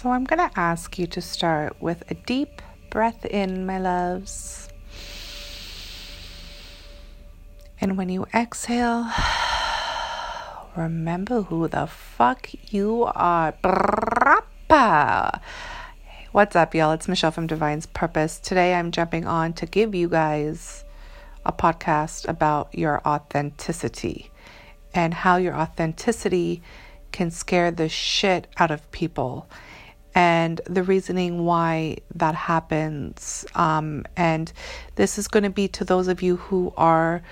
So I'm going to ask you to start with a deep breath in, my loves. And when you exhale, remember who the fuck you are. What's up, y'all? It's Michelle from Divine's Purpose. Today I'm jumping on to give you guys a podcast about your authenticity and how your authenticity can scare the shit out of people and the reasoning why that happens. Um, and this is going to be to those of you who are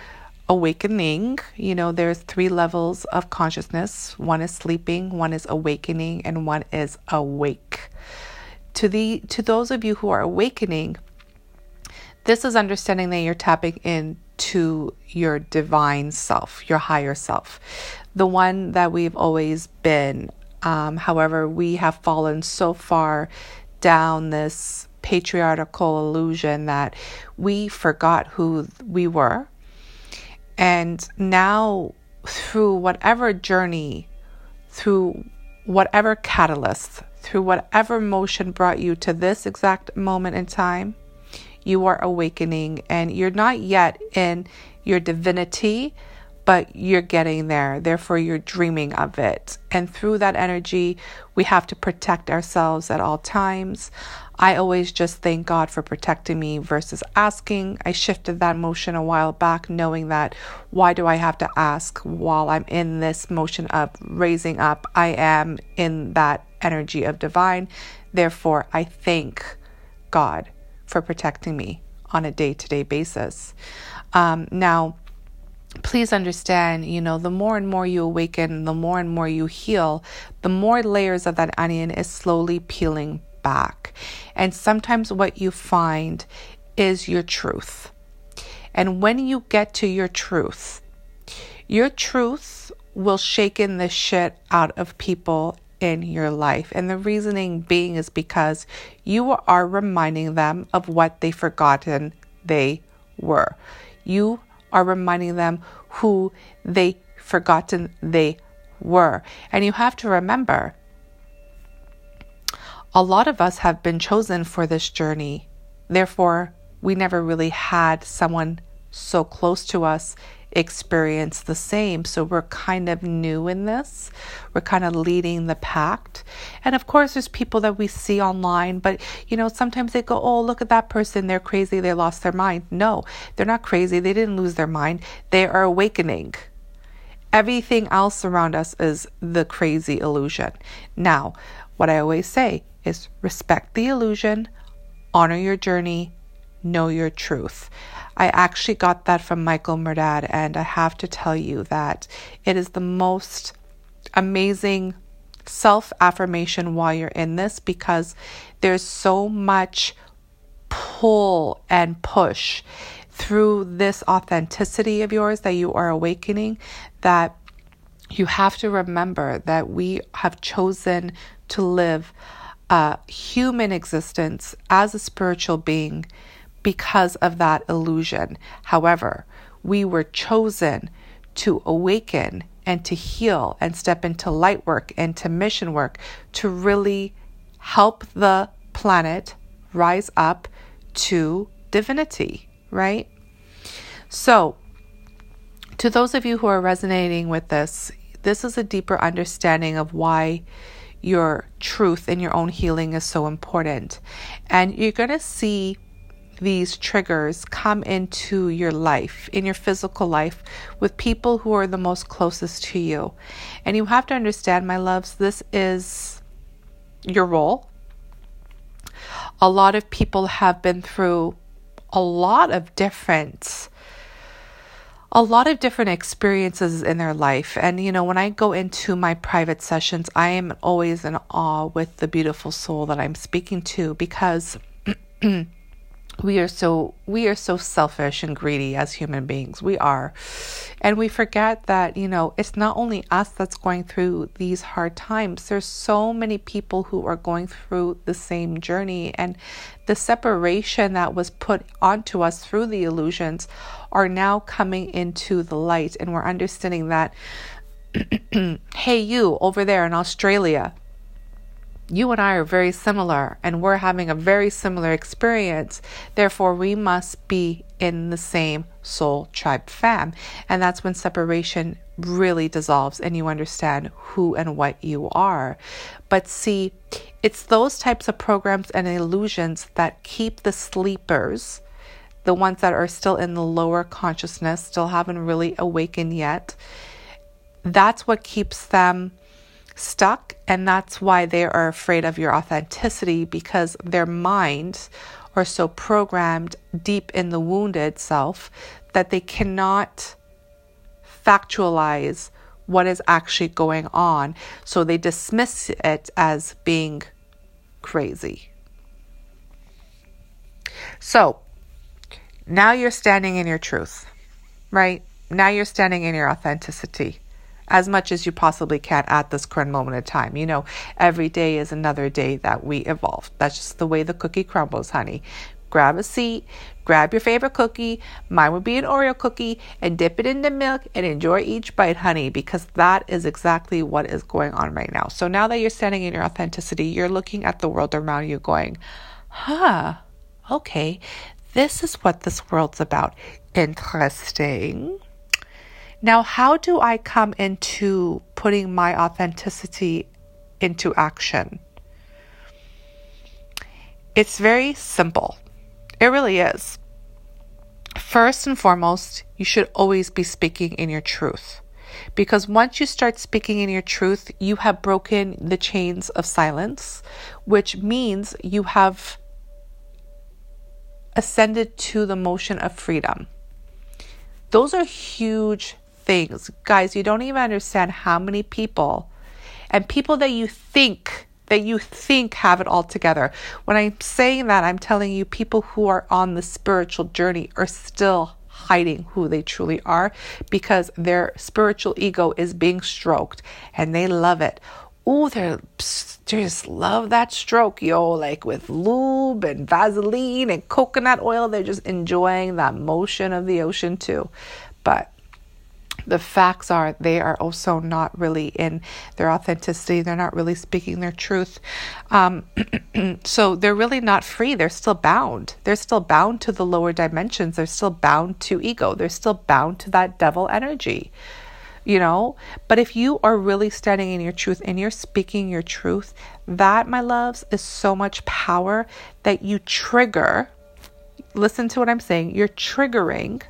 awakening. You know, there's three levels of consciousness one is sleeping, one is awakening, and one is awake. To the to those of you who are awakening, this is understanding that you're tapping into your divine self, your higher self, the one that we've always been. Um, however, we have fallen so far down this patriarchal illusion that we forgot who we were. And now, through whatever journey, through whatever catalyst, through whatever motion brought you to this exact moment in time, you are awakening and you're not yet in your divinity, but you're getting there. Therefore, you're dreaming of it. And through that energy, we have to protect ourselves at all times. I always just thank God for protecting me versus asking. I shifted that motion a while back, knowing that why do I have to ask while I'm in this motion of raising up? I am in that energy of divine. Therefore, I thank God for protecting me on a day to day basis. Um, now, please understand, you know, the more and more you awaken, the more and more you heal, the more layers of that onion is slowly peeling back. And sometimes what you find is your truth. And when you get to your truth, your truth will shake in the shit out of people in your life. And the reasoning being is because you are reminding them of what they've forgotten they were. You are reminding them who they forgotten they were. And you have to remember a lot of us have been chosen for this journey. Therefore, we never really had someone so close to us experience the same. So we're kind of new in this. We're kind of leading the pack. And of course, there's people that we see online, but you know, sometimes they go, Oh, look at that person. They're crazy. They lost their mind. No, they're not crazy. They didn't lose their mind. They are awakening. Everything else around us is the crazy illusion. Now, what I always say is respect the illusion, honor your journey, know your truth. I actually got that from Michael Murdad, and I have to tell you that it is the most amazing self affirmation while you're in this because there's so much pull and push through this authenticity of yours that you are awakening that you have to remember that we have chosen to live a human existence as a spiritual being because of that illusion. However, we were chosen to awaken and to heal and step into light work and to mission work to really help the planet rise up to divinity, right? So, to those of you who are resonating with this, this is a deeper understanding of why your truth and your own healing is so important. And you're going to see these triggers come into your life, in your physical life, with people who are the most closest to you. And you have to understand, my loves, this is your role. A lot of people have been through a lot of different a lot of different experiences in their life. And, you know, when I go into my private sessions, I am always in awe with the beautiful soul that I'm speaking to because we are so we are so selfish and greedy as human beings. We are. And we forget that you know it's not only us that's going through these hard times. There's so many people who are going through the same journey and the separation that was put onto us through the illusions are now coming into the light and we're understanding that hey you over there in Australia you and I are very similar and we're having a very similar experience. Therefore, we must be in the same soul tribe fam. And that's when separation really dissolves and you understand who and what you are. But see, it's those types of programs and illusions that keep the sleepers, the ones that are still in the lower consciousness, still haven't really awakened yet. That's what keeps them stuck. And that's why they are afraid of your authenticity because their minds are so programmed deep in the wounded self that they cannot factualize what is actually going on. So they dismiss it as being crazy. So now you're standing in your truth, right? Now you're standing in your authenticity as much as you possibly can at this current moment in time. You know, every day is another day that we evolve. That's just the way the cookie crumbles, honey. Grab a seat, grab your favorite cookie. Mine would be an Oreo cookie and dip it in the milk and enjoy each bite, honey, because that is exactly what is going on right now. So now that you're standing in your authenticity, you're looking at the world around you going, huh, okay, this is what this world's about. Interesting. Now, how do I come into putting my authenticity into action? It's very simple. It really is. First and foremost, you should always be speaking in your truth. Because once you start speaking in your truth, you have broken the chains of silence, which means you have ascended to the motion of freedom. Those are huge things. Guys, you don't even understand how many people and people that you think that you think have it all together. When I'm saying that, I'm telling you people who are on the spiritual journey are still hiding who they truly are because their spiritual ego is being stroked and they love it. Oh, they're just love that stroke, yo. Like with lube and Vaseline and coconut oil, they're just enjoying that motion of the ocean too. But the facts are they are also not really in their authenticity. They're not really speaking their truth. Um, so they're really not free. They're still bound. They're still bound to the lower dimensions. They're still bound to ego. They're still bound to that devil energy. You know, but if you are really standing in your truth and you're speaking your truth, that, my loves, is so much power that you trigger. Listen to what I'm saying. You're triggering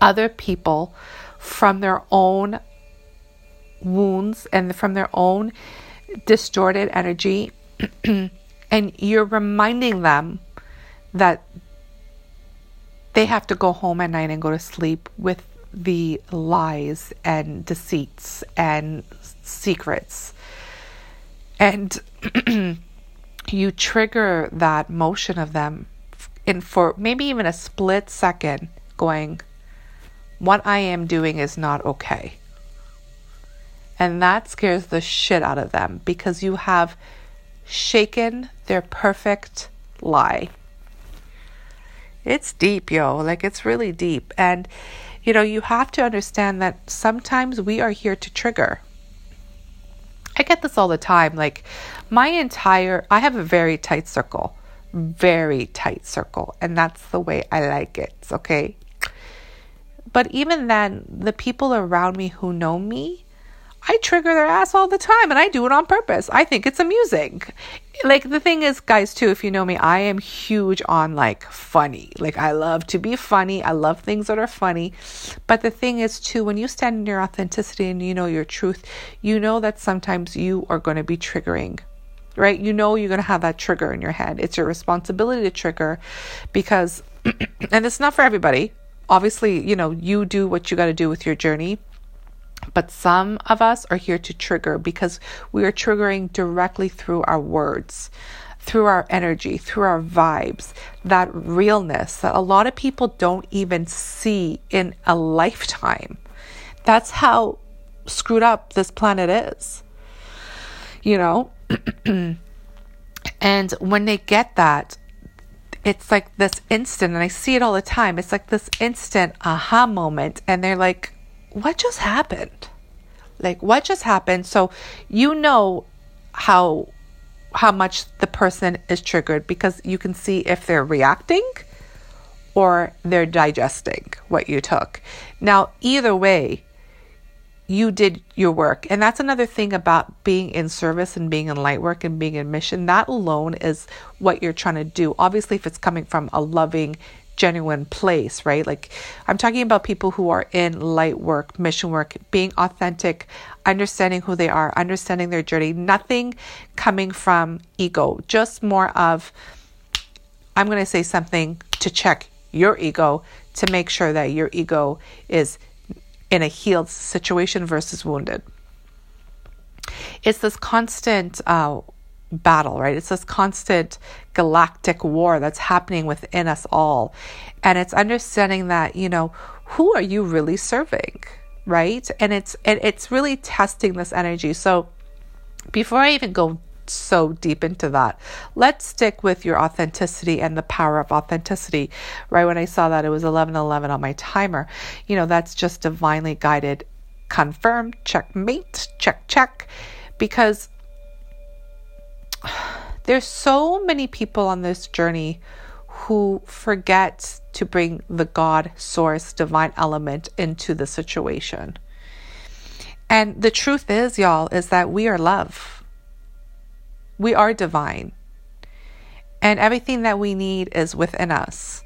other people from their own wounds and from their own distorted energy. and you're reminding them that they have to go home at night and go to sleep with the lies and deceits and secrets. And you trigger that motion of them in for maybe even a split second going, what I am doing is not okay. And that scares the shit out of them because you have shaken their perfect lie. It's deep, yo. Like, it's really deep. And, you know, you have to understand that sometimes we are here to trigger. I get this all the time. Like, my entire, I have a very tight circle, very tight circle. And that's the way I like it. Okay. But even then, the people around me who know me, I trigger their ass all the time and I do it on purpose. I think it's amusing. Like the thing is, guys, too, if you know me, I am huge on like funny. Like I love to be funny. I love things that are funny. But the thing is, too, when you stand in your authenticity and you know your truth, you know that sometimes you are going to be triggering right? You know you're going to have that trigger in your head. It's your responsibility to trigger because, and it's not for everybody, obviously, you know, you do what you got to do with your journey. But some of us are here to trigger because we are triggering directly through our words, through our energy, through our vibes, that realness that a lot of people don't even see in a lifetime. That's how screwed up this planet is. You know? and when they get that, it's like this instant, and I see it all the time. It's like this instant aha moment, and they're like, what just happened? Like, what just happened? So, you know how how much the person is triggered because you can see if they're reacting or they're digesting what you took. Now, either way, you did your work. And that's another thing about being in service and being in light work and being in mission. That alone is what you're trying to do. Obviously, if it's coming from a loving, genuine place, right? Like I'm talking about people who are in light work, mission work, being authentic, understanding who they are, understanding their journey, nothing coming from ego, just more of, I'm going to say something to check your ego to make sure that your ego is in a healed situation versus wounded. It's this constant uh, battle, right? It's this constant galactic war that's happening within us all. And it's understanding that, you know, who are you really serving? Right? And it's and it's really testing this energy. So before I even go so deep into that. Let's stick with your authenticity and the power of authenticity. Right when I saw that it was 11:11 on my timer, you know, that's just divinely guided confirmed, checkmate, check check because there's so many people on this journey who forget to bring the God source divine element into the situation. And the truth is, y'all, is that we are love we are divine. And everything that we need is within us.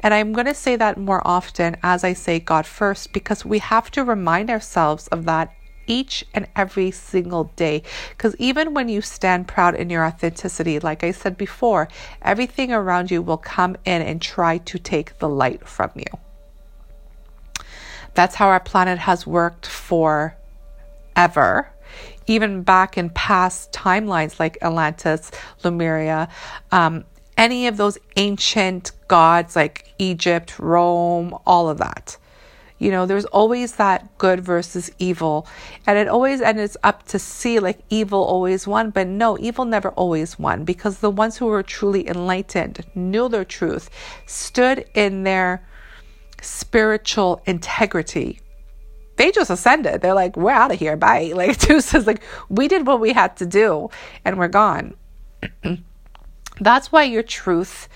And I'm going to say that more often as I say God first because we have to remind ourselves of that each and every single day. Because even when you stand proud in your authenticity, like I said before, everything around you will come in and try to take the light from you. That's how our planet has worked for ever even back in past timelines like Atlantis, Lemuria, um, any of those ancient gods like Egypt, Rome, all of that. You know, there's always that good versus evil. And it always, and it's up to see like evil always won. But no, evil never always won because the ones who were truly enlightened, knew their truth, stood in their spiritual integrity, they just ascended. They're like, we're out of here. Bye. Like says, like, we did what we had to do and we're gone. That's why your truth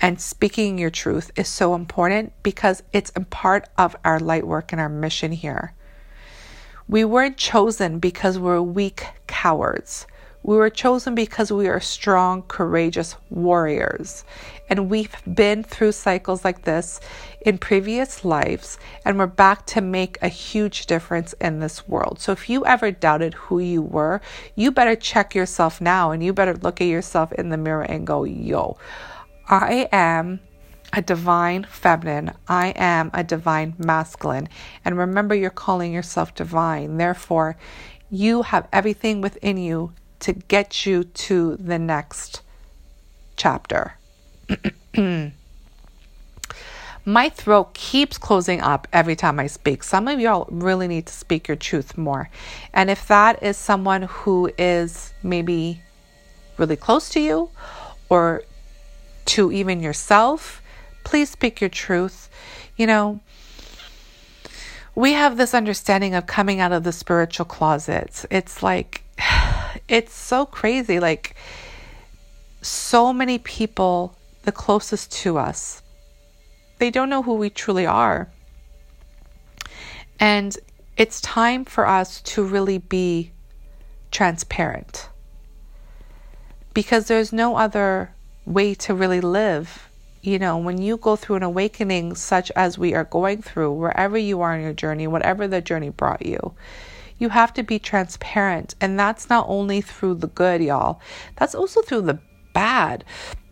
and speaking your truth is so important because it's a part of our light work and our mission here. We weren't chosen because we're weak cowards. We were chosen because we are strong, courageous warriors. And we've been through cycles like this in previous lives, and we're back to make a huge difference in this world. So if you ever doubted who you were, you better check yourself now and you better look at yourself in the mirror and go, yo, I am a divine feminine. I am a divine masculine. And remember, you're calling yourself divine. Therefore, you have everything within you to get you to the next chapter. My throat keeps closing up every time I speak. Some of y'all really need to speak your truth more. And if that is someone who is maybe really close to you or to even yourself, please speak your truth. You know, we have this understanding of coming out of the spiritual closets. It's like it's so crazy. Like, so many people, the closest to us, they don't know who we truly are. And it's time for us to really be transparent because there's no other way to really live. You know, when you go through an awakening such as we are going through, wherever you are in your journey, whatever the journey brought you, you have to be transparent. And that's not only through the good, y'all, that's also through the bad.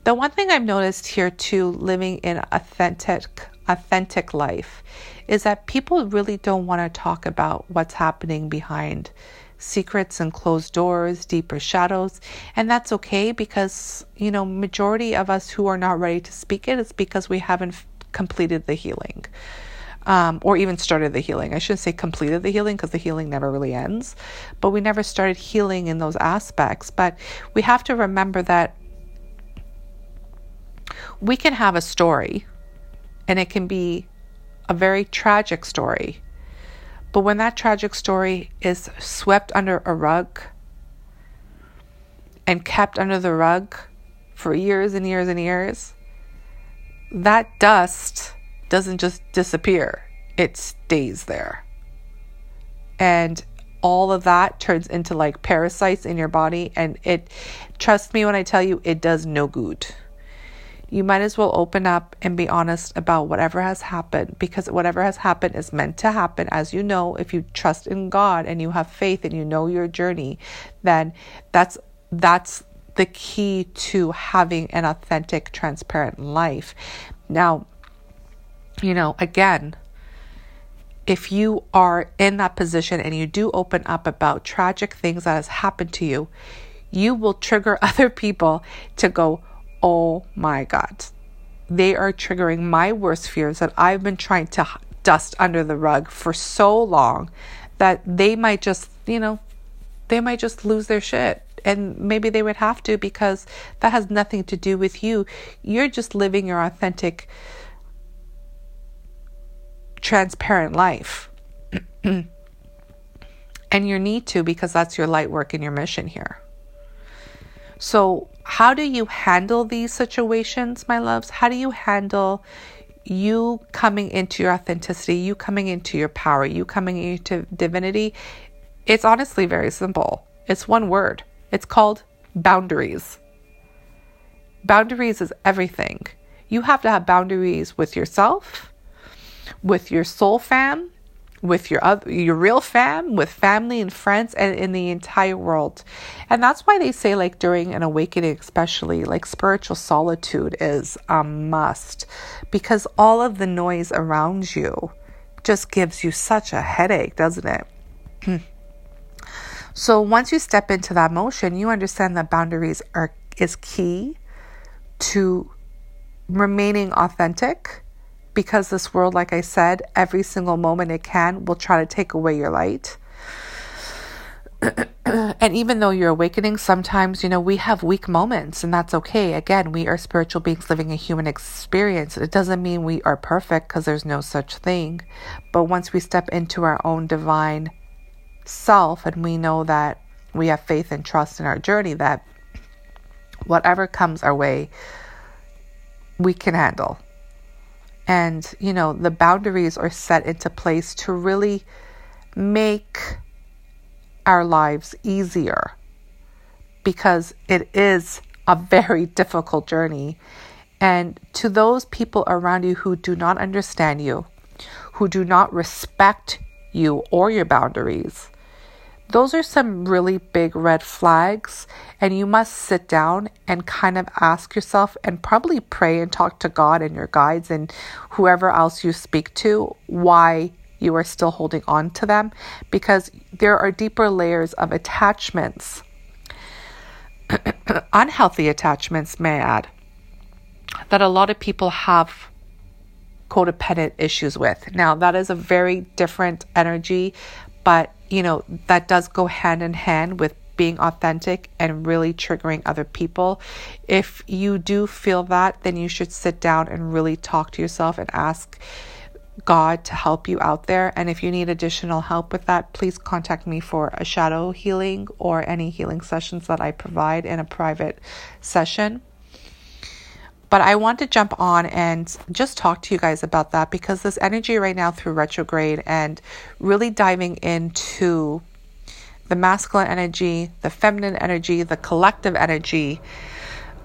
The one thing I've noticed here too, living in authentic, authentic life, is that people really don't want to talk about what's happening behind secrets and closed doors, deeper shadows, and that's okay because you know majority of us who are not ready to speak it is because we haven't completed the healing um, or even started the healing. I shouldn't say completed the healing because the healing never really ends, but we never started healing in those aspects. But we have to remember that we can have a story and it can be a very tragic story. But when that tragic story is swept under a rug, and kept under the rug for years and years and years, that dust doesn't just disappear, it stays there. And all of that turns into like parasites in your body. And it, trust me when I tell you, it does no good. You might as well open up and be honest about whatever has happened because whatever has happened is meant to happen. As you know, if you trust in God and you have faith and you know your journey, then that's that's the key to having an authentic, transparent life. Now, you know, again, if you are in that position and you do open up about tragic things that has happened to you, you will trigger other people to go, "Oh my god." They are triggering my worst fears that I've been trying to dust under the rug for so long that they might just, you know, they might just lose their shit. And maybe they would have to because that has nothing to do with you. You're just living your authentic transparent life. and you need to because that's your light work and your mission here. So, how do you handle these situations, my loves? How do you handle you coming into your authenticity, you coming into your power, you coming into divinity? It's honestly very simple. It's one word. It's called boundaries. Boundaries is everything. You have to have boundaries with yourself, with your soul fam, with your other, your real fam, with family and friends, and in the entire world. And that's why they say, like during an awakening, especially, like spiritual solitude is a must, because all of the noise around you just gives you such a headache, doesn't it? so once you step into that motion, you understand that boundaries are is key to remaining authentic because this world, like I said, every single moment it can will try to take away your light. and even though you're awakening, sometimes, you know, we have weak moments, and that's okay. Again, we are spiritual beings living a human experience. It doesn't mean we are perfect because there's no such thing. But once we step into our own divine self and we know that we have faith and trust in our journey, that whatever comes our way, we can handle. And, you know, the boundaries are set into place to really make our lives easier because it is a very difficult journey. And to those people around you who do not understand you, who do not respect you or your boundaries, those are some really big red flags, and you must sit down and kind of ask yourself and probably pray and talk to God and your guides and whoever else you speak to why you are still holding on to them because there are deeper layers of attachments, unhealthy attachments, may I add, that a lot of people have codependent issues with. Now, that is a very different energy, but you know, that does go hand in hand with being authentic and really triggering other people. If you do feel that, then you should sit down and really talk to yourself and ask God to help you out there. And if you need additional help with that, please contact me for a shadow healing or any healing sessions that I provide in a private session. But I want to jump on and just talk to you guys about that because this energy right now through retrograde and really diving into the masculine energy, the feminine energy, the collective energy.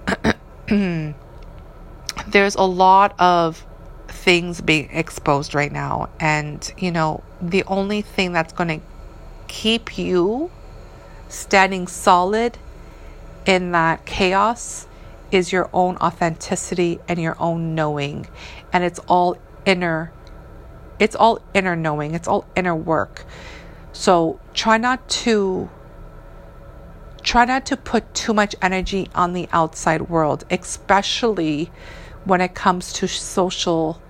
There's a lot of things being exposed right now. And, you know, the only thing that's going to keep you standing solid in that chaos is your own authenticity and your own knowing. And it's all inner. It's all inner knowing. It's all inner work. So try not to try not to put too much energy on the outside world, especially when it comes to social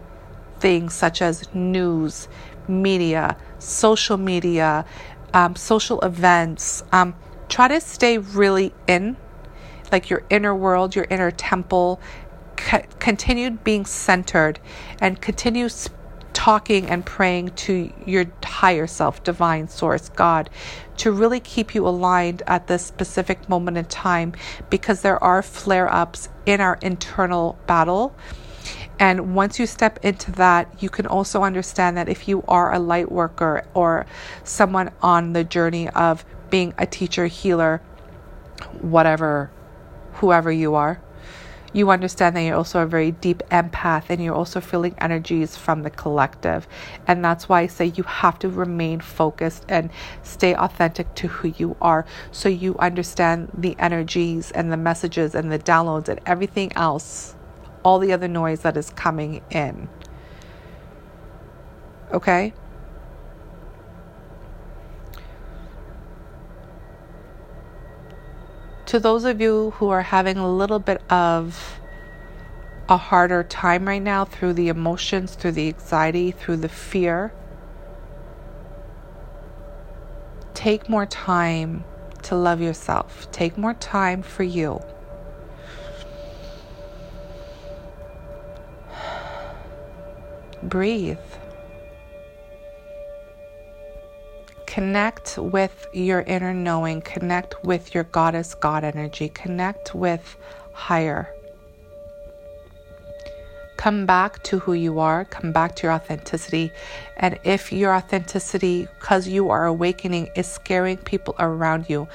things such as news, media, social media, um, social events. Um, try to stay really in like your inner world, your inner temple, co- continued being centered and continue talking and praying to your higher self, divine source, God, to really keep you aligned at this specific moment in time because there are flare ups in our internal battle. And once you step into that, you can also understand that if you are a light worker or someone on the journey of being a teacher, healer, whatever, whoever you are, you understand that you're also a very deep empath and you're also feeling energies from the collective. And that's why I say you have to remain focused and stay authentic to who you are so you understand the energies and the messages and the downloads and everything else, all the other noise that is coming in. Okay? To those of you who are having a little bit of a harder time right now through the emotions, through the anxiety, through the fear, take more time to love yourself. Take more time for you. Breathe. Connect with your inner knowing, connect with your goddess God energy, connect with higher. Come back to who you are, come back to your authenticity. And if your authenticity, because you are awakening, is scaring people around you,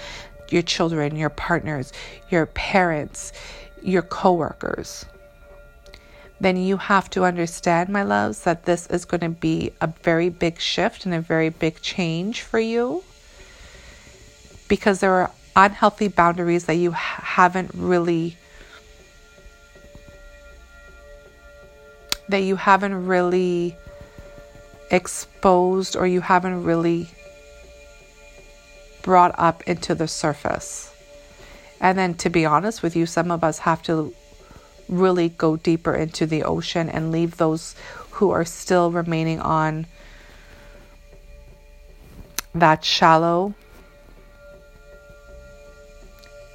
your children, your partners, your parents, your coworkers, then you have to understand, my loves, that this is going to be a very big shift and a very big change for you because there are unhealthy boundaries that you haven't really that you haven't really exposed or you haven't really brought up into the surface. And then to be honest with you, some of us have to really go deeper into the ocean and leave those who are still remaining on that shallow.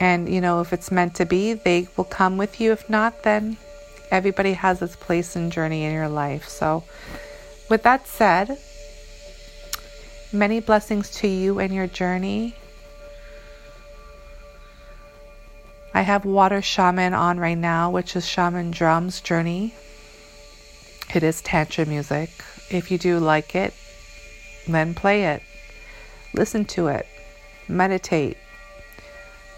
And, you know, if it's meant to be, they will come with you. If not, then everybody has its place and journey in your life. So, with that said, many blessings to you and your journey. I have Water Shaman on right now, which is Shaman Drum's Journey. It is Tantra music. If you do like it, then play it. Listen to it. Meditate.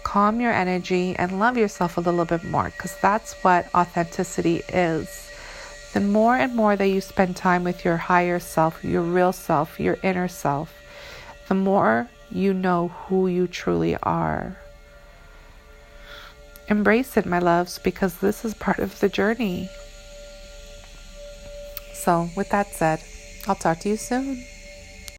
Calm your energy and love yourself a little bit more because that's what authenticity is. The more and more that you spend time with your higher self, your real self, your inner self, the more you know who you truly are. Embrace it, my loves, because this is part of the journey. So, with that said, I'll talk to you soon.